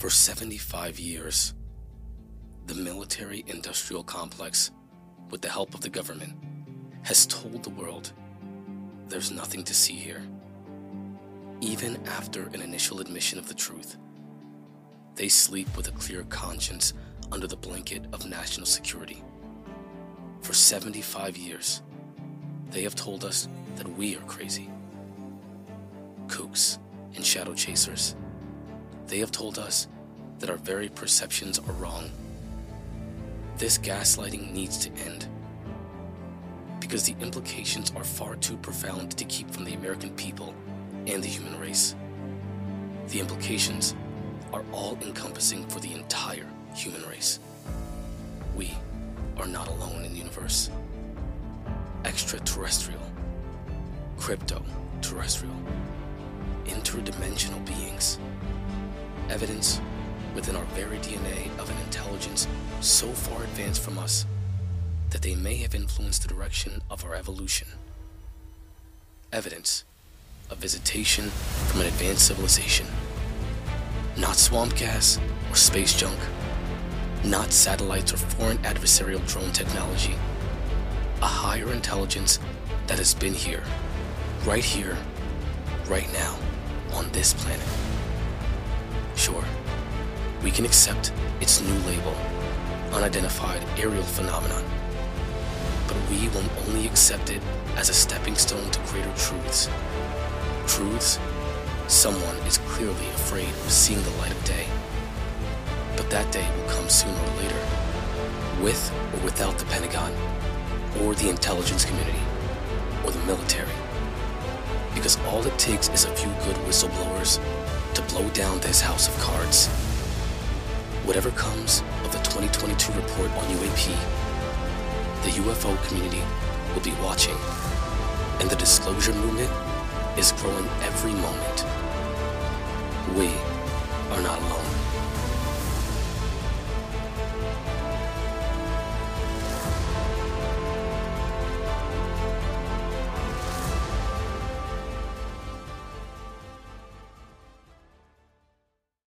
For 75 years, the military industrial complex, with the help of the government, has told the world there's nothing to see here. Even after an initial admission of the truth, they sleep with a clear conscience under the blanket of national security. For 75 years, they have told us that we are crazy. Kooks and shadow chasers. They have told us that our very perceptions are wrong. This gaslighting needs to end because the implications are far too profound to keep from the American people and the human race. The implications are all encompassing for the entire human race. We are not alone in the universe. Extraterrestrial, crypto terrestrial, interdimensional beings. Evidence within our very DNA of an intelligence so far advanced from us that they may have influenced the direction of our evolution. Evidence of visitation from an advanced civilization. Not swamp gas or space junk. Not satellites or foreign adversarial drone technology. A higher intelligence that has been here, right here, right now, on this planet. Sure, we can accept its new label, unidentified aerial phenomenon but we will only accept it as a stepping stone to greater truths. Truths someone is clearly afraid of seeing the light of day. But that day will come sooner or later, with or without the Pentagon, or the intelligence community, or the military. Because all it takes is a few good whistleblowers to blow down this house of cards. Whatever comes of the 2022 report on UAP, the UFO community will be watching, and the disclosure movement is growing every moment. We